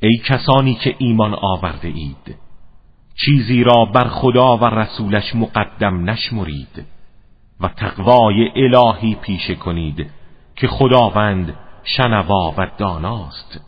ای کسانی که ایمان آورده اید چیزی را بر خدا و رسولش مقدم نشمرید و تقوای الهی پیشه کنید که خداوند شنوا و داناست.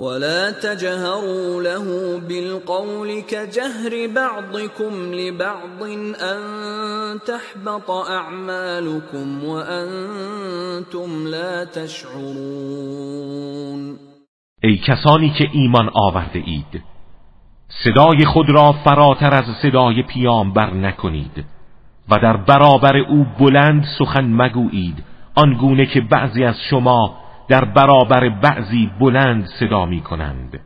ولا تجهروا له بالقول كجهر بعضكم لبعض ان تحبط اعمالكم وانتم لا تشعرون. ای کسانی که ایمان آورده اید صدای خود را فراتر از صدای پیامبر نکنید و در برابر او بلند سخن مگویید آنگونه که بعضی از شما در برابر بعضی بلند صدا می کنند.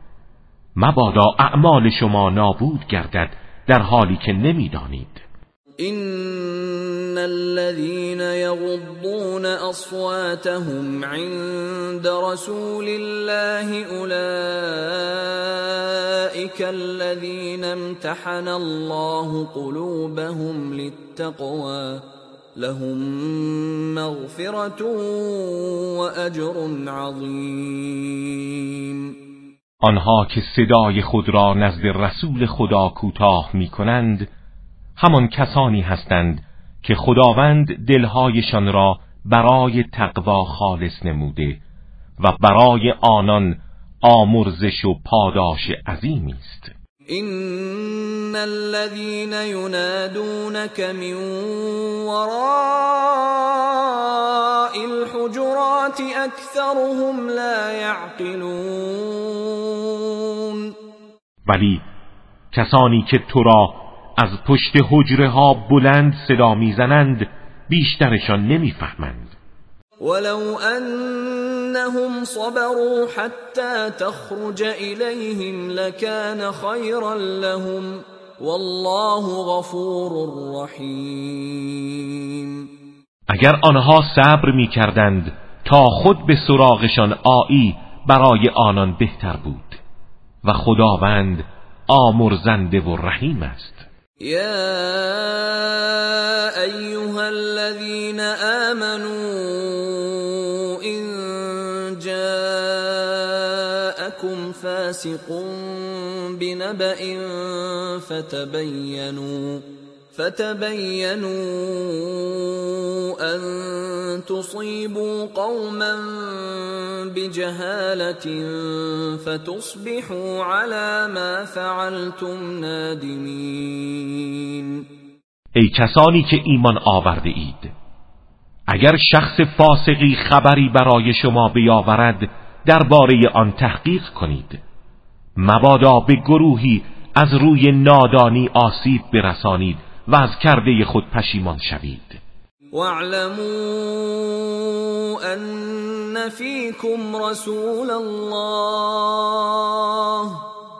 مبادا اعمال شما نابود گردد در حالی که نمی‌دانید ان الذين يغضون اصواتهم عند رسول الله اولئك الذين امتحن الله قلوبهم للتقوى. لهم مغفرت و اجر عظیم آنها که صدای خود را نزد رسول خدا کوتاه می کنند همان کسانی هستند که خداوند دلهایشان را برای تقوا خالص نموده و برای آنان آمرزش و پاداش عظیمی است. ان الذين ينادونك من وراء الحجرات اكثرهم لا يعقلون ولی کسانی که تو را از پشت حجره ها بلند صدا می‌زنند بیشترشان نمی‌فهمند. ولو انهم صبروا حتى تخرج اليهم لكان خيرا لهم والله غفور رحیم اگر آنها صبر می‌کردند تا خود به سراغشان آیی برای آنان بهتر بود. و خداوند آمرزنده و رحیم است. يا أيها الذين آمنوا إن جاءكم فاسق بنبأ فتبينوا فتبينوا ان تصيبوا قوما بجهاله فتصبحوا على ما فعلتم نادمین ای کسانی که ایمان آورده اید اگر شخص فاسقی خبری برای شما بیاورد درباره آن تحقیق کنید. مبادا به گروهی از روی نادانی آسیب برسانید و از کرده خود پشیمان شوید. واعلموا ان فيكم رسول الله.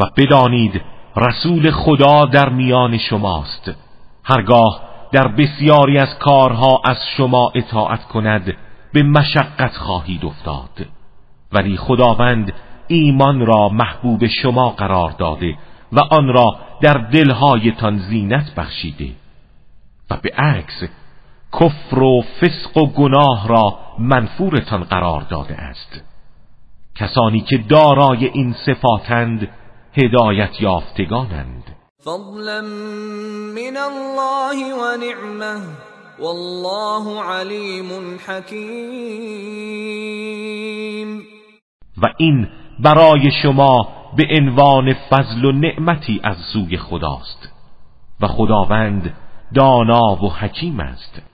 و بدانید رسول خدا در میان شماست. هرگاه در بسیاری از کارها از شما اطاعت کند به مشقت خواهید افتاد. ولی خداوند ایمان را محبوب شما قرار داده و آن را در دلهایتان زینت بخشیده. و به عکس کفر و فسق و گناه را منفورتان قرار داده است. کسانی که دارای این صفاتند هدایت یافتگانند. فضلا من الله و نعمه والله علیم حکیم. و این برای شما به عنوان فضل و نعمتی از سوی خداست و خداوند دانا و حکیم است.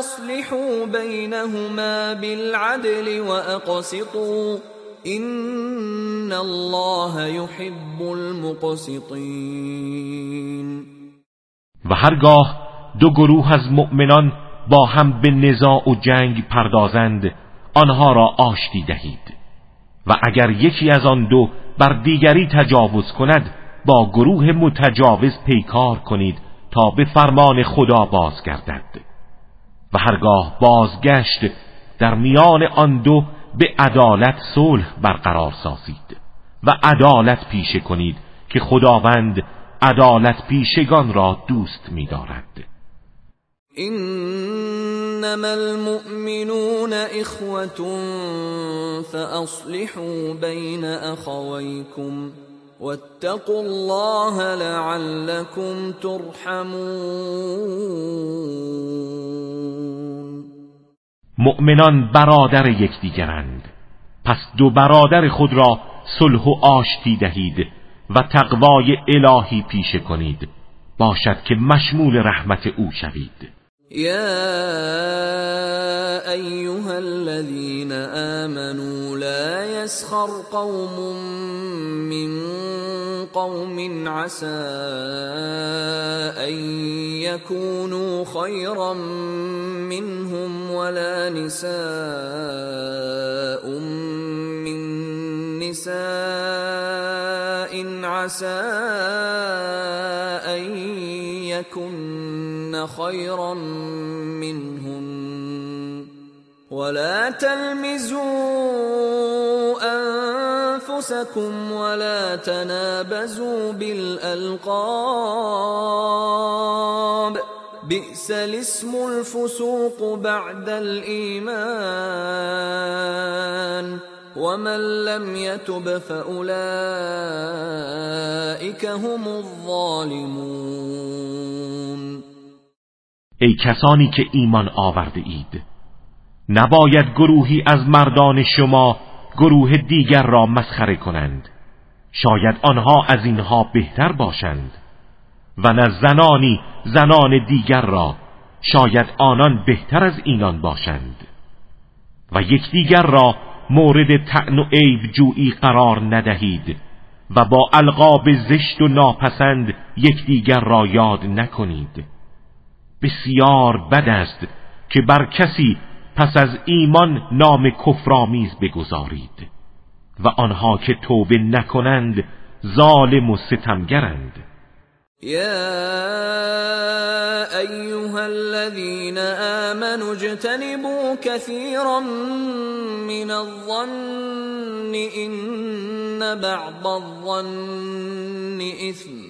فَاءَتْ فَأَصْلِحُوا بَيْنَهُمَا بِالْعَدْلِ وَأَقْسِطُوا إِنَّ اللَّهَ يُحِبُّ الْمُقْسِطِينَ. و هرگاه دو گروه از مؤمنان با هم به نزاع و جنگ پردازند آنها را آشتی دهید. و اگر یکی از آن دو بر دیگری تجاوز کند با گروه متجاوز پیکار کنید تا به فرمان خدا بازگردد. و هرگاه بازگشت در میان آن دو به عدالت صلح برقرار سازید و عدالت پیشه کنید که خداوند عدالت پیشگان را دوست می‌دارد. انما المؤمنون اخوة فاصلحوا بین اخویکم واتقوا الله لعلكم ترحمون مؤمنان برادر یکدیگرند. پس دو برادر خود را صلح و آشتی دهید و تقوای الهی پیشه کنید. باشد که مشمول رحمت او شوید. يا ايها الذين امنوا لا يسخر قوم من قوم عسى يكونوا خيرا منهم ولا نساء من نساء عسى أن يكن خيرا منهن. ولا تلمزوا انفسكم ولا تنابزوا بالالقاب بئس الاسم الفسوق بعد الايمان ومن لم يتب فاولئك هم الظالمون. ای کسانی که ایمان آورده اید نباید گروهی از مردان شما گروه دیگر را مسخره کنند. شاید آنها از اینها بهتر باشند. و نه زنانی زنان دیگر را. شاید آنان بهتر از اینان باشند. و یکدیگر را مورد تعن و عیب جویی قرار ندهید و با القاب زشت و ناپسند یکدیگر را یاد نکنید. بسیار بد است که بر کسی پس از ایمان نام کفرآمیز بگذارید و آنها که توبه نکنند ظالم و ستمگرند. يا ايها الذين امنوا اجتنبوا كثيرا من الظن ان بعض الظن اثم.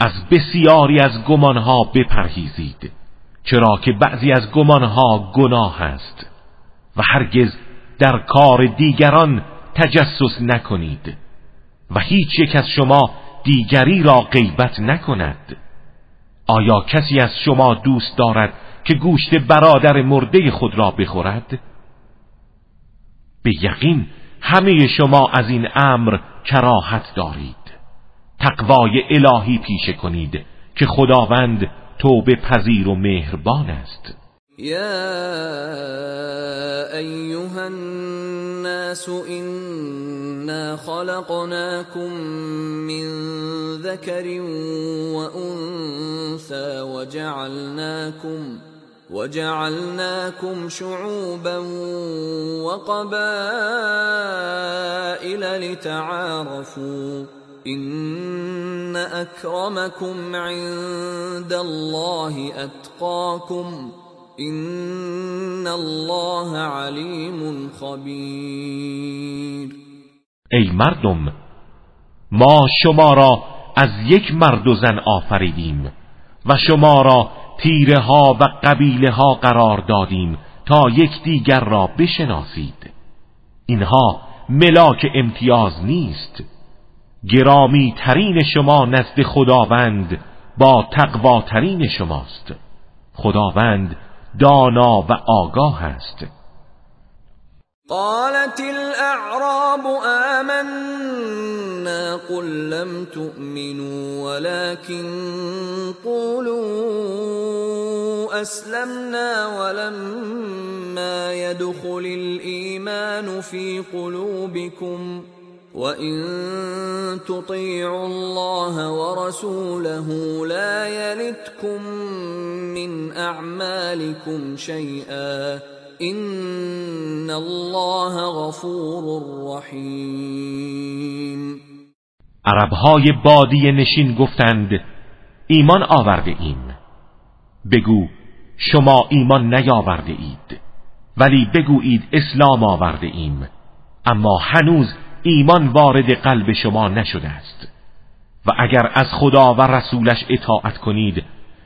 از بسیاری از گمانها بپرهیزید چرا که بعضی از گمانها گناه است و هرگز در کار دیگران تجسس نکنید و هیچ یک از شما دیگری را غیبت نکند آیا کسی از شما دوست دارد که گوشت برادر مرده خود را بخورد؟ به یقین همه شما از این امر کراهت دارید تقوای الهی پیشه کنید که خداوند توبه پذیر و مهربان است. یا ایها الناس انا خلقناكم من ذكر وانثى وجعلناكم وجعلناكم شعوبا وقبائل لتعارفوا. ان اكرمكم عند الله اتقاكم ان الله علیم خبیر ای مردم ما شما را از یک مرد و زن آفریدیم و شما را تیره ها و قبیله ها قرار دادیم تا یکدیگر را بشناسید. اینها ملاک امتیاز نیست. گرامی ترین شما نزد خداوند با تقواترین شماست. خداوند دانا و آگاه است. قالت الاعراب آمنا قل لم تؤمنوا ولكن قولوا اسلمنا ولما يدخل الايمان في قلوبكم وان تطيعوا الله ورسوله لا يلتكم من اعمالكم شيئا ان الله غفور رحیم عربهای بادی نشین گفتند ایمان آورده ایم. بگو شما ایمان نیاورده اید ولی بگویید اسلام آورده ایم. اما هنوز ایمان وارد قلب شما نشده است. و اگر از خدا و رسولش اطاعت کنید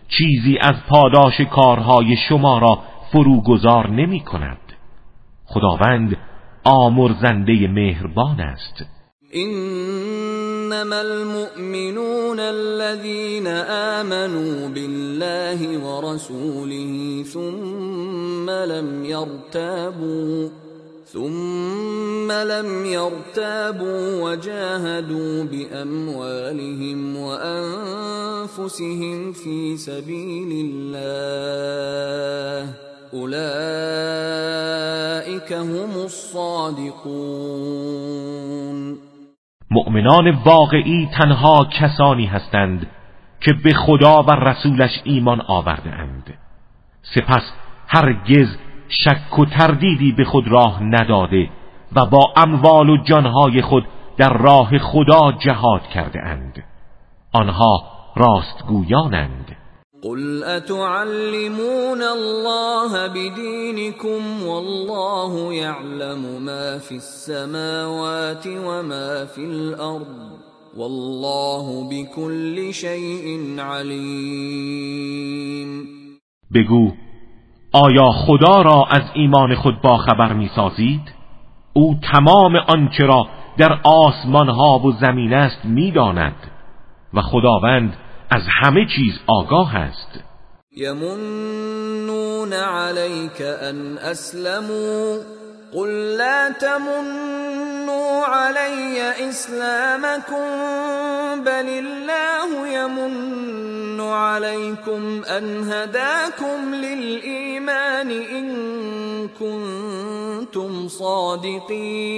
چیزی از پاداش کارهای شما را فروگذار نمی کند. خداوند آمرزنده مهربان است. انما المؤمنون الذين آمنوا بالله ورسوله ثم لم يرتابوا ثم لم يرتابوا وجاهدوا باموالهم وانفسهم في سبيل الله. اولئك هم الصادقون. مؤمنان واقعی تنها کسانی هستند که به خدا و رسولش ایمان آورده اند سپس هرگز شک و تردیدی به خود راه نداده و با اموال و جانهای خود در راه خدا جهاد کرده اند. آنها راستگویانند. قل اتعلمون الله بدینكم والله يعلم ما في السماوات وما في الارض والله بكل شيء علیم. بگو آیا خدا را از ایمان خود با خبر می سازید؟ او تمام آنچه را در آسمان ها و زمین است می‌داند و خداوند از همه چیز آگاه است یمنون علیک ان اسلموا قل لا تمنوا علی اسلامكم بل الله يمن عليكم ان هداكم للإيمان ان كنتم صادقین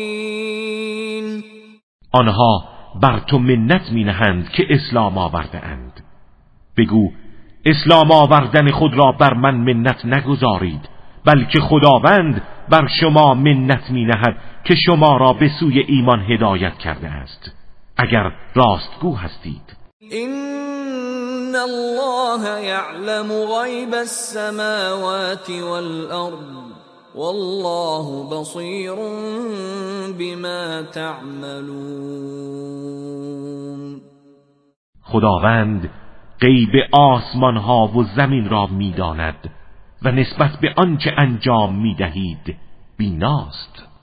آنها بر تو منت می نهند که اسلام آورده اند. بگو اسلام آوردن خود را بر من منت نگذارید بلکه خداوند بر شما منت می نهد که شما را به سوی ایمان هدایت کرده است. اگر راستگو هستید. این الله یعلم غیب السماوات والارض والله بصیر بما تعملون خداوند غیب آسمان ها و زمین را می‌داند و نسبت به آنچه انجام می‌دهید بیناست.